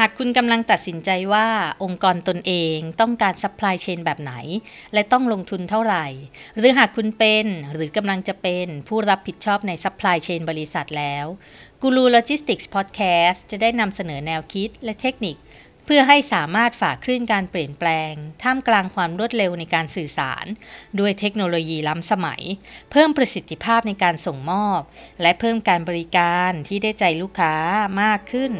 หากคุณกำลังตัดสินใจว่าองค์กรตนเองต้องการ supply chain แบบไหน และต้องลงทุนเท่าไหร่ หรือหากคุณเป็นหรือกำลังจะเป็นผู้รับผิดชอบใน supply chain บริษัทแล้วกูรูโลจิสติกส์พอดแคสต์จะได้นำเสนอแนวคิดและเทคนิค เพื่อให้สามารถฝ่าคลื่นการเปลี่ยนแปลง ท่ามกลางความรวดเร็วในการสื่อสาร ด้วยเทคโนโลยีล้ำสมัย เพิ่มประสิทธิภาพในการส่งมอบ และเพิ่มการบริการที่ได้ใจลูกค้ามากขึ้น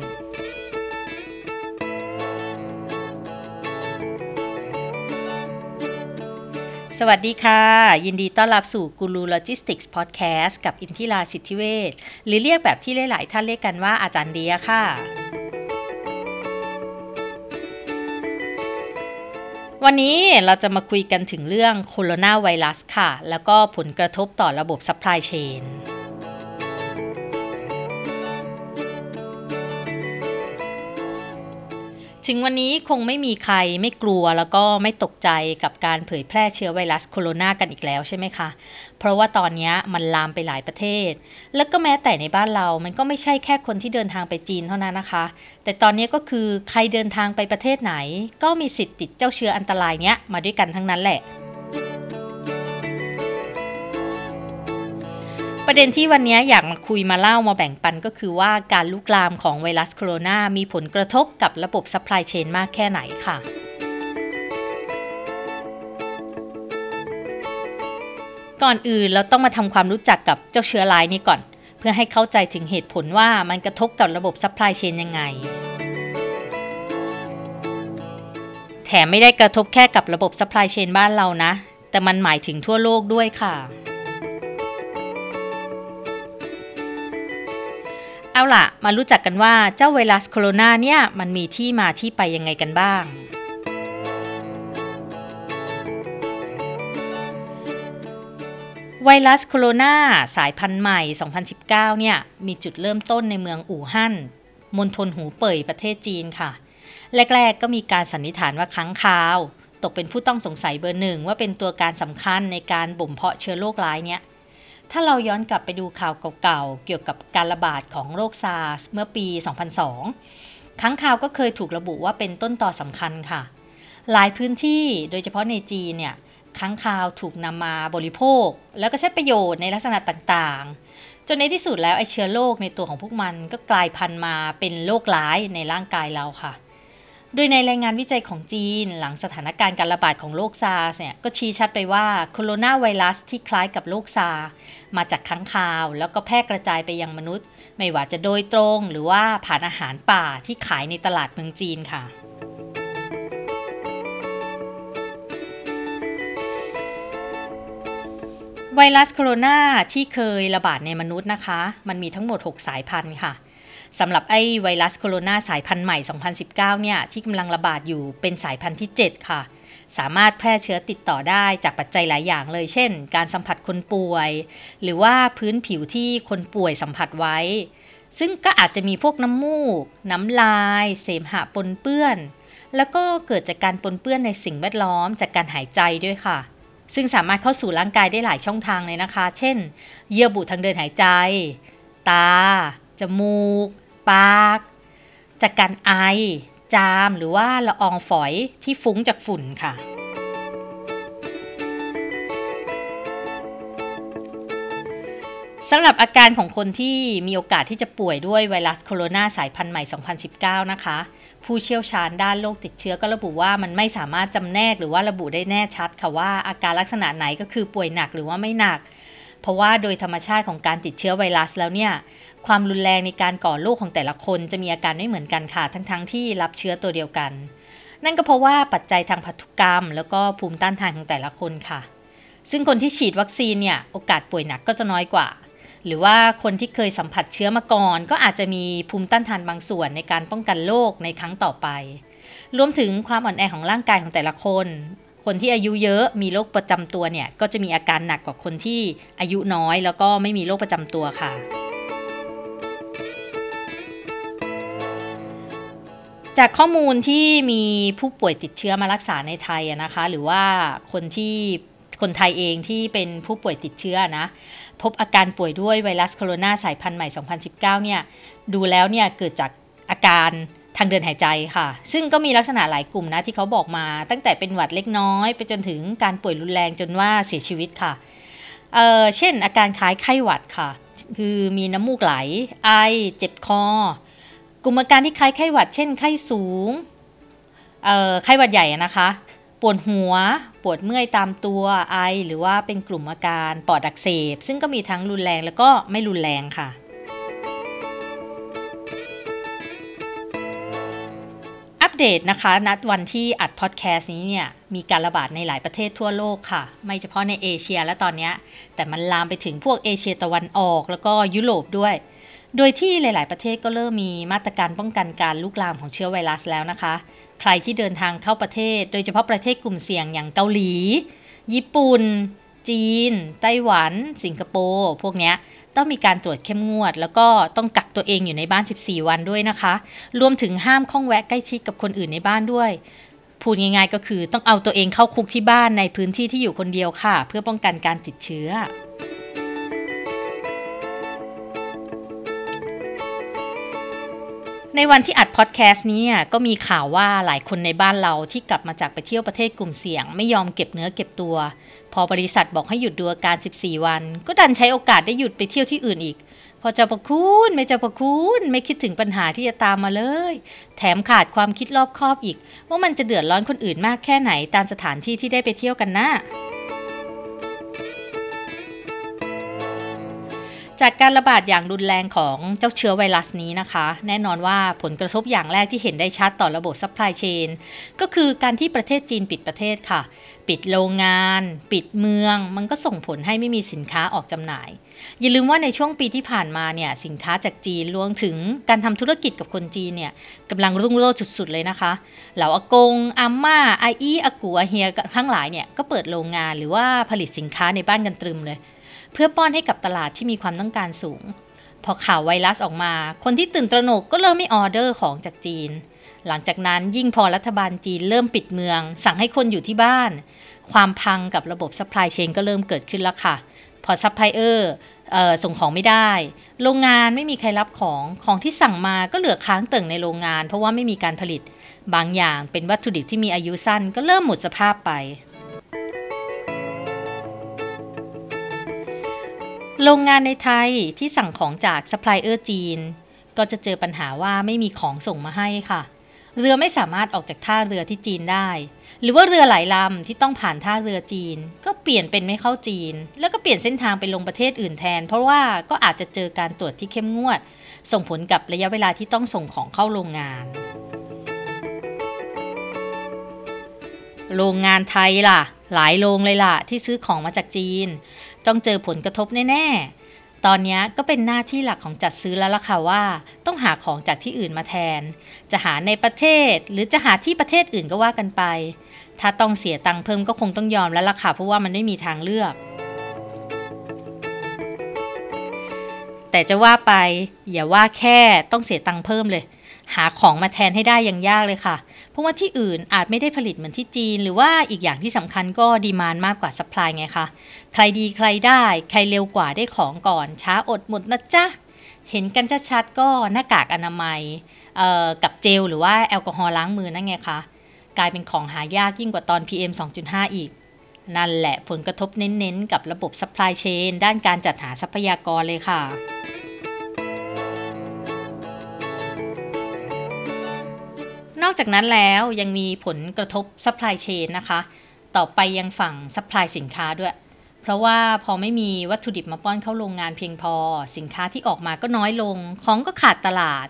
สวัสดีค่ะ ยินดีต้อนรับสู่กูรูโลจิสติกส์พอดแคสต์กับอินทิราสิทธิเวชหรือเรียกแบบที่หลายๆท่านเรียกกันว่าอาจารย์เดียค่ะ วันนี้เราจะมาคุยกันถึงเรื่องโคโรนาไวรัสค่ะ แล้วก็ผลกระทบต่อระบบ supply chainน ถึงวันนี้คงไม่มีใครไม่กลัวแล้วก็ไม่ตกใจกับการเผยแพร่เชื้อไวรัสโคโรนากันอีกแล้วใช่ไหมคะ เพราะว่าตอนนี้มันลามไปหลายประเทศ แล้วก็แม้แต่ในบ้านเรา มันก็ไม่ใช่แค่คนที่เดินทางไปจีนเท่านั้นนะคะ แต่ตอนนี้ก็คือใครเดินทางไปประเทศไหน ก็มีสิทธิ์ติดเจ้าเชื้ออันตรายเนี้ยมาด้วยกันทั้งนั้นแหละ ประเด็นที่วันนี้อยากมาคุยมาเล่ามาแบ่งปันก็คือว่าการลุกลามของไวรัสโคโรนามีผลกระทบกับระบบ supply chain มากแค่ไหนค่ะ ก่อนอื่นเราต้องมาทำความรู้จักกับเจ้าเชื้อรายนี้ก่อน เพื่อให้เข้าใจถึงเหตุผลว่ามันกระทบกับระบบ supply chain ยังไงแถมไม่ได้กระทบแค่กับระบบ supply chain บ้านเรานะ แต่มันหมายถึงทั่วโลกด้วยค่ะ เอาล่ะ มารู้จักกันว่าเจ้าไวรัสโคโรนาเนี่ยมันมีที่มาที่ไปยังไงกันบ้าง ไวรัสโคโรนาสายพันธุ์ใหม่ 2019 เนี่ยมีจุดเริ่มต้นในเมืองอู่ฮั่นมณฑลหูเป่ยประเทศจีนค่ะ แรก ๆ ก็มีการสันนิษฐานว่าค้างคาว ตกเป็นผู้ต้องสงสัยเบอร์หนึ่งว่าเป็นตัวการสำคัญในการบ่มเพาะเชื้อโรคร้ายเนี่ย ถ้าเราย้อนกลับไปดูข่าวเก่าๆ เกี่ยวกับการระบาดของโรคซาร์สเมื่อปี 2002ค้างคาวก็เคยถูกระบุว่าเป็นต้นต่อสำคัญค่ะ หลายพื้นที่โดยเฉพาะในจีนเนี่ยค้างคาวถูกนำมาบริโภค แล้วก็ใช้ประโยชน์ในลักษณะต่างๆ จนในที่สุดแล้วไอเชื้อโรคในตัวของพวกมันก็กลายพันธุ์มาเป็นโรคร้ายในร่างกายเราค่ะ โดยในรายงานวิจัยของจีน หลังสถานการณ์การระบาดของโรคซาร์เนี่ยก็ชี้ชัดไปว่าโคโรนาไวรัสที่คล้ายกับโรคซาร์มาจากค้างคาว แล้วก็แพร่กระจายไปยังมนุษย์ ไม่ว่าจะโดยตรงหรือว่าผ่านอาหารป่าที่ขายในตลาดเมืองจีนค่ะไวรัสโคโรนาที่เคยระบาดในมนุษย์นะคะ มันมีทั้งหมด 6 สายพันธุ์ค่ะ สำหรับไอ้ไวรัสโคโรนาสายพันธุ์ใหม่ 2019 เนี่ย ที่กำลังระบาดอยู่เป็นสายพันธุ์ที่ 7 ค่ะ สามารถแพร่เชื้อติดต่อได้จากปัจจัยหลายอย่างเลย เช่น การสัมผัสคนป่วย หรือว่าพื้นผิวที่คนป่วยสัมผัสไว้ ซึ่งก็อาจจะมีพวกน้ำมูก น้ำลาย เสมหะปนเปื้อน แล้วก็เกิดจากการปนเปื้อนในสิ่งแวดล้อมจากการหายใจด้วยค่ะซึ่งสามารถเข้าสู่ร่างกายได้หลายช่องทางเลยนะคะ เช่น เยื่อบุทางเดินหายใจ ตา จมูก ปาก จากการไอ จามหรือว่าละอองฝอยที่ฟุ้งจากฝุ่นค่ะสำหรับอาการของคนที่มีโอกาสที่จะป่วยด้วยไวรัสโคโรนาสายพันธุ์ใหม่ 2019 นะคะ ผู้เชี่ยวชาญด้านโรคติดเชื้อก็ระบุว่ามันไม่สามารถจำแนกหรือว่าระบุได้แน่ชัดค่ะว่าอาการลักษณะไหนก็คือป่วยหนักหรือว่าไม่หนัก เพราะว่าโดยธรรมชาติของการติดเชื้อไวรัสแล้วเนี่ย ความรุนแรงในการก่อโรคของแต่ละคนจะมีอาการไม่เหมือนกันค่ะ ทั้งๆทที่รับเชื้อตัวเดียวกัน นั่นก็เพราะว่าปัจจัยทางพันธุกรรม แล้วก็ภูมิต้านทานของแต่ละคนค่ะ ซึ่งคนที่ฉีดวัคซีนเนี่ยโอกาสป่วยหนักก็จะน้อยกว่า หรือว่าคนที่เคยสัมผัสเชื้อมาก่อน ก็อาจจะมีภูมิต้านทานบางส่วนในการป้องกันโรคในครั้งต่อไป รวมถึงความอ่อนแอของร่างกายของแต่ละคน คนที่อายุเยอะมีโรคประจำตัวเนี่ยก็จะมีอาการหนักกว่าคนที่อายุน้อย แล้วก็ไม่มีโรคประจำตัวค่ะ จากข้อมูลที่มีผู้ป่วยติดเชื้อมารักษาในไทยนะคะ หรือว่าคนที่คนไทยเองที่เป็นผู้ป่วยติดเชื้อนะ พบอาการป่วยด้วยไวรัสโคโรนาสายพันธุ์ใหม่ 2019 เนี่ย ดูแล้วเนี่ยเกิดจากอาการทางเดินหายใจค่ะ ซึ่งก็มีลักษณะหลายกลุ่มนะที่เขาบอกมา ตั้งแต่เป็นหวัดเล็กน้อย ไปจนถึงการป่วยรุนแรงจนว่าเสียชีวิตค่ะเเช่น อาการคล้ายไข้หวัดค่ะ คือมีน้ำมูกไหล ไอ เจ็บคอ กลุ่มอาการที่คล้ายไข้หวัด เช่นไข้สูงไข้หวัดใหญ่นะคะ ปวดหัว ปวดเมื่อยตามตัวไอ หรือว่าเป็นกลุ่มอาการปอดอักเสบ ซึ่งก็มีทั้งรุนแรงแล้วก็ไม่รุนแรงค่ะ อัปเดตนะคะ นัดวันที่อัดพอดแคสต์นี้เนี่ย มีการระบาดในหลายประเทศทั่วโลกค่ะ ไม่เฉพาะในเอเชียและตอนนี้ แต่มันลามไปถึงพวกเอเชียตะวันออก แล้วก็ยุโรปด้วย โดยที่หลาย ๆ ประเทศก็เริ่มมีมาตรการป้องกันการลุกลามของเชื้อไวรัสแล้วนะคะ ใครที่เดินทางเข้าประเทศ โดยเฉพาะประเทศกลุ่มเสี่ยงอย่างเกาหลี ญี่ปุ่น จีน ไต้หวัน สิงคโปร์ พวกเนี้ยต้องมีการตรวจเข้มงวด แล้วก็ต้องกักตัวเองอยู่ในบ้าน 14 วันด้วยนะคะ รวมถึงห้ามข้องแวะใกล้ชิดกับคนอื่นในบ้านด้วย พูดง่ายๆก็คือต้องเอาตัวเองเข้าคุกที่บ้านในพื้นที่ที่อยู่คนเดียวค่ะ เพื่อป้องกันการติดเชื้อ ในวันที่อัดพอดแคสต์นี้ก็มีข่าวว่าหลายคนในบ้านเราที่กลับมาจากไปเที่ยวประเทศกลุ่มเสี่ยง ไม่ยอมเก็บเนื้อเก็บตัว พอบริษัทบอกให้หยุดดูอาการ 14 วัน ก็ดันใช้โอกาสได้หยุดไปเที่ยวที่อื่นอีก พ่อเจ้าประคุณแม่เจ้าประคุณไม่คิดถึงปัญหาที่จะตามมาเลย แถมขาดความคิดรอบคอบอีก ว่ามันจะเดือดร้อนคนอื่นมากแค่ไหนตามสถานที่ที่ได้ไปเที่ยวกันนะ จากการระบาดอย่างรุนแรงของเจ้าเชื้อไวรัสนี้นะคะ แน่นอนว่าผลกระทบอย่างแรกที่เห็นได้ชัดต่อระบบ supply chain ก็คือการที่ประเทศจีนปิดประเทศค่ะ ปิดโรงงาน ปิดเมือง มันก็ส่งผลให้ไม่มีสินค้าออกจำหน่าย อย่าลืมว่าในช่วงปีที่ผ่านมาเนี่ยสินค้าจากจีนรวมถึงการทำธุรกิจกับคนจีนเนี่ยกำลังรุ่งโรจน์สุดๆเลยนะคะ เหล่าอากงอาม่าอาอีอากูอาเฮียทั้งหลายเนี่ยก็เปิดโรงงานหรือว่าผลิตสินค้าในบ้านกันตรึมเลย เพื่อป้อนให้กับตลาดที่มีความต้องการสูง พอข่าวไวรัสออกมา คนที่ตื่นตระหนกก็เริ่มไม่ออเดอร์ของจากจีน หลังจากนั้นยิ่งพอรัฐบาลจีนเริ่มปิดเมือง สั่งให้คนอยู่ที่บ้าน ความพังกับระบบ supply chain ก็เริ่มเกิดขึ้นแล้วค่ะ พอซัพพลายเออร์ส่งของไม่ได้ โรงงานไม่มีใครรับของ ของที่สั่งมาก็เหลือค้างเติ่งในโรงงาน เพราะว่าไม่มีการผลิต บางอย่างเป็นวัตถุดิบที่มีอายุสั้นก็เริ่มหมดสภาพไป โรงงานในไทยที่สั่งของจากซัพพลายเออร์จีน ก็จะเจอปัญหาว่าไม่มีของส่งมาให้ค่ะ เรือไม่สามารถออกจากท่าเรือที่จีนได้ หรือว่าเรือหลายลำที่ต้องผ่านท่าเรือจีน ก็เปลี่ยนเป็นไม่เข้าจีน แล้วก็เปลี่ยนเส้นทางไปลงประเทศอื่นแทน เพราะว่าก็อาจจะเจอการตรวจที่เข้มงวด ส่งผลกับระยะเวลาที่ต้องส่งของเข้าโรงงาน โรงงานไทยล่ะ หลายโรงเลยล่ะที่ซื้อของมาจากจีน ต้องเจอผลกระทบแน่ๆ ตอนนี้ก็เป็นหน้าที่หลักของจัดซื้อแล้วล่ะค่ะว่า ต้องหาของจากที่อื่นมาแทน จะหาในประเทศหรือจะหาที่ประเทศอื่นก็ว่ากันไป ถ้าต้องเสียตังค์เพิ่มก็คงต้องยอมแล้วล่ะค่ะเพราะว่ามันไม่มีทางเลือกแต่จะว่าไปอย่าว่าแค่ต้องเสียตังค์เพิ่มเลย หาของมาแทนให้ได้ยังยากเลยค่ะ ราะว่าที่อื่นอาจไม่ได้ผลิตเหมือนที่จีน หรือว่าอีกอย่างที่สำคัญก็ดีมานมากกว่าสป라이ไงคะใครดีใครได้ ใครเร็วกว่าได้ของก่อน ช้าอดหมดนะจ๊ะเห็นกันชัดๆก็หน้ากากอนามัยกับเจลหรือว่าแอลกอฮอล์ล้างมือนั่นไงคะกลายเป็นของหายากยิ่งกว่าตอน PM 2.5 อีก นั่นแหละผลกระทบเน้นๆ กับระบบ supply chain ด้านการจัดหาทรัพยากรเลยค่ะ นอกจากนั้นแล้วยังมีผลกระทบ supply chain นะคะ ต่อไปยังฝั่ง supply สินค้าด้วย เพราะว่าพอไม่มีวัตถุดิบมาป้อนเข้าโรงงานเพียงพอ สินค้าที่ออกมาก็น้อยลง ของก็ขาดตลาด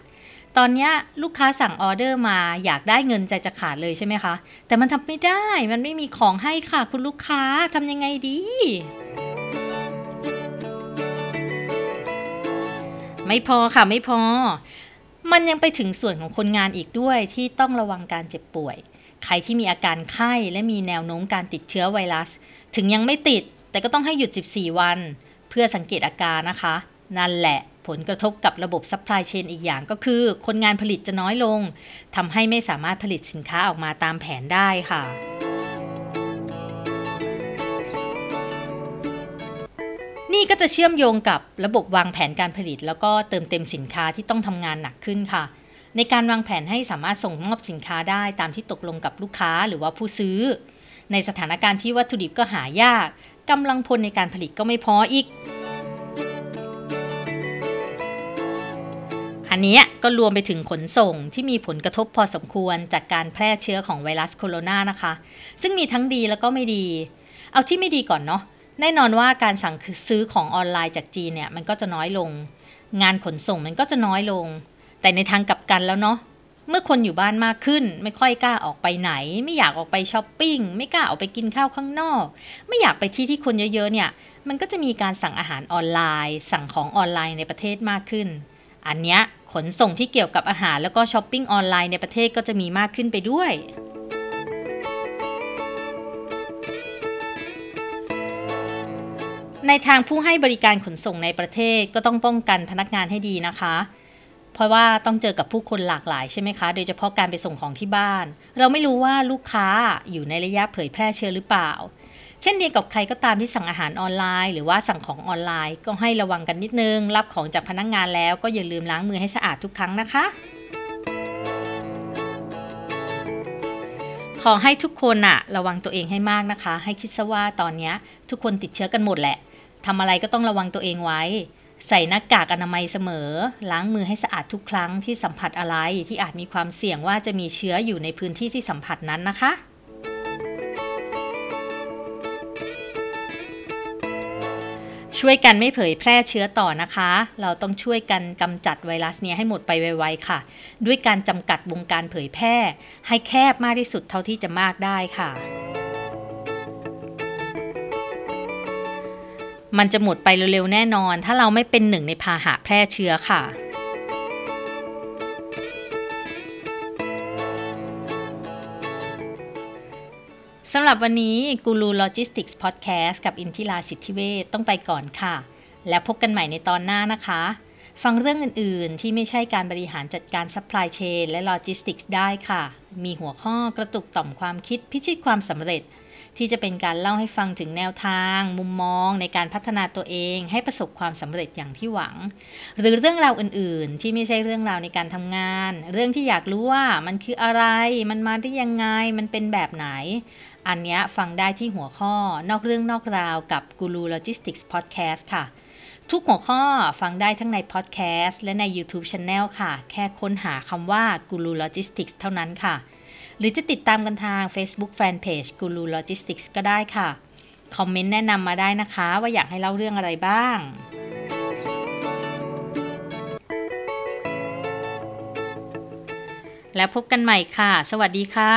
ตอนนี้ลูกค้าสั่งออเดอร์มาอยากได้เงินใจจะขาดเลยใช่ไหมคะ แต่มันทำไม่ได้ มันไม่มีของให้ค่ะคุณลูกค้าทำยังไงดีไม่พอค่ะไม่พอ มันยังไปถึงส่วนของคนงานอีกด้วยที่ต้องระวังการเจ็บป่วย ใครที่มีอาการไข้และมีแนวโน้มการติดเชื้อไวรัส ถึงยังไม่ติด แต่ก็ต้องให้หยุด 14 วัน เพื่อสังเกตอาการนะคะ นั่นแหละผลกระทบกับระบบ supply chain อีกอย่างก็คือ คนงานผลิตจะน้อยลงทำให้ไม่สามารถผลิตสินค้าออกมาตามแผนได้ค่ะ นี่ก็จะเชื่อมโยงกับระบบวางแผนการผลิต แล้วก็เติมเต็มสินค้าที่ต้องทำงานหนักขึ้นค่ะ ในการวางแผนให้สามารถส่งมอบสินค้าได้ตามที่ตกลงกับลูกค้าหรือว่าผู้ซื้อ ในสถานการณ์ที่วัตถุดิบก็หายากกำลังพลในการผลิตก็ไม่พออีก อันนี้ก็รวมไปถึงขนส่งที่มีผลกระทบพอสมควรจากการแพร่เชื้อของไวรัสโคโรนานะคะ ซึ่งมีทั้งดีแล้วก็ไม่ดี เอาที่ไม่ดีก่อนเนาะ แน่นอนว่าการสั่งซื้อของออนไลน์จากจีนเนี่ยมันก็จะน้อยลง งานขนส่งมันก็จะน้อยลง แต่ในทางกลับกันแล้วเนาะเมื่อคนอยู่บ้านมากขึ้น ไม่ค่อยกล้าออกไปไหน ไม่อยากออกไปช้อปปิ้งไม่กล้าออกไปกินข้าวข้างนอก ไม่อยากไปที่ที่คนเยอะๆเนี่ยมันก็จะมีการสั่งอาหารออนไลน์ สั่งของออนไลน์ในประเทศมากขึ้น อันเนี้ยขนส่งที่เกี่ยวกับอาหารแล้วก็ช้อปปิ้งออนไลน์ในประเทศก็จะมีมากขึ้นไปด้วย ในทางผู้ให้บริการขนส่งในประเทศก็ต้องป้องกันพนักงานให้ดีนะคะ เพราะว่าต้องเจอกับผู้คนหลากหลายใช่ไหมคะ โดยเฉพาะการไปส่งของที่บ้าน เราไม่รู้ว่าลูกค้าอยู่ในระยะเผยแพร่เชื้อหรือเปล่า เช่นเดียวกับใครก็ตามที่สั่งอาหารออนไลน์ หรือว่าสั่งของออนไลน์ ก็ให้ระวังกันนิดนึง รับของจากพนักงงานแล้วก็อย่าลืมล้างมือให้สะอาดทุกครั้งนะคะขอให้ทุกคนอะระวังตัวเองให้มากนะคะ ให้คิดซะว่าตอนนี้ทุกคนติดเชื้อกันหมดแหละ ทำอะไรก็ต้องระวังตัวเองไว้ ใส่หน้ากากอนามัยเสมอ ล้างมือให้สะอาดทุกครั้งที่สัมผัสอะไรที่อาจมีความเสี่ยงว่าจะมีเชื้ออยู่ในพื้นที่ที่สัมผัสนั้นนะคะช่วยกันไม่เผยแพร่เชื้อต่อนะคะ เราต้องช่วยกันกำจัดไวรัสเนี้ยให้หมดไปไวๆค่ะ ด้วยการจำกัดวงการเผยแพร่ ให้แคบมากที่สุดเท่าที่จะมากได้ค่ะ มันจะหมดไปเร็วๆแน่นอน ถ้าเราไม่เป็นหนึ่งในพาหะแพร่เชื้อค่ะสำหรับวันนี้กูรูโลจิสติกส์พอดแคสต์กับอินทิราสิทธิเวทต้องไปก่อนค่ะ แล้วพบกันใหม่ในตอนหน้านะคะ ฟังเรื่องอื่นๆ ที่ไม่ใช่การบริหารจัดการ supply chain และโลจิสติกส์ได้ค่ะ มีหัวข้อกระตุกต่อมความคิดพิชิตความสำเร็จ ที่จะเป็นการเล่าให้ฟังถึงแนวทาง มุมมองในการพัฒนาตัวเอง ให้ประสบความสำเร็จอย่างที่หวัง หรือเรื่องราวอื่น ๆ ที่ไม่ใช่เรื่องราวในการทำงาน เรื่องที่อยากรู้ว่ามันคืออะไร มันมาได้ยังไง มันเป็นแบบไหน อันนี้ฟังได้ที่หัวข้อนอกเรื่องนอกราวกับ Guru Logistics Podcast ค่ะทุกหัวข้อฟังได้ทั้งใน Podcast และใน YouTube Channel ค่ะ แค่ค้นหาคำว่า Guru Logistics เท่านั้นค่ะ หรือจะติดตามกันทาง Facebook Fanpage Guru Logistics ก็ได้ค่ะ คอมเมนต์แนะนำมาได้นะคะ ว่าอยากให้เล่าเรื่องอะไรบ้างแล้วพบกันใหม่ค่ะ สวัสดีค่ะ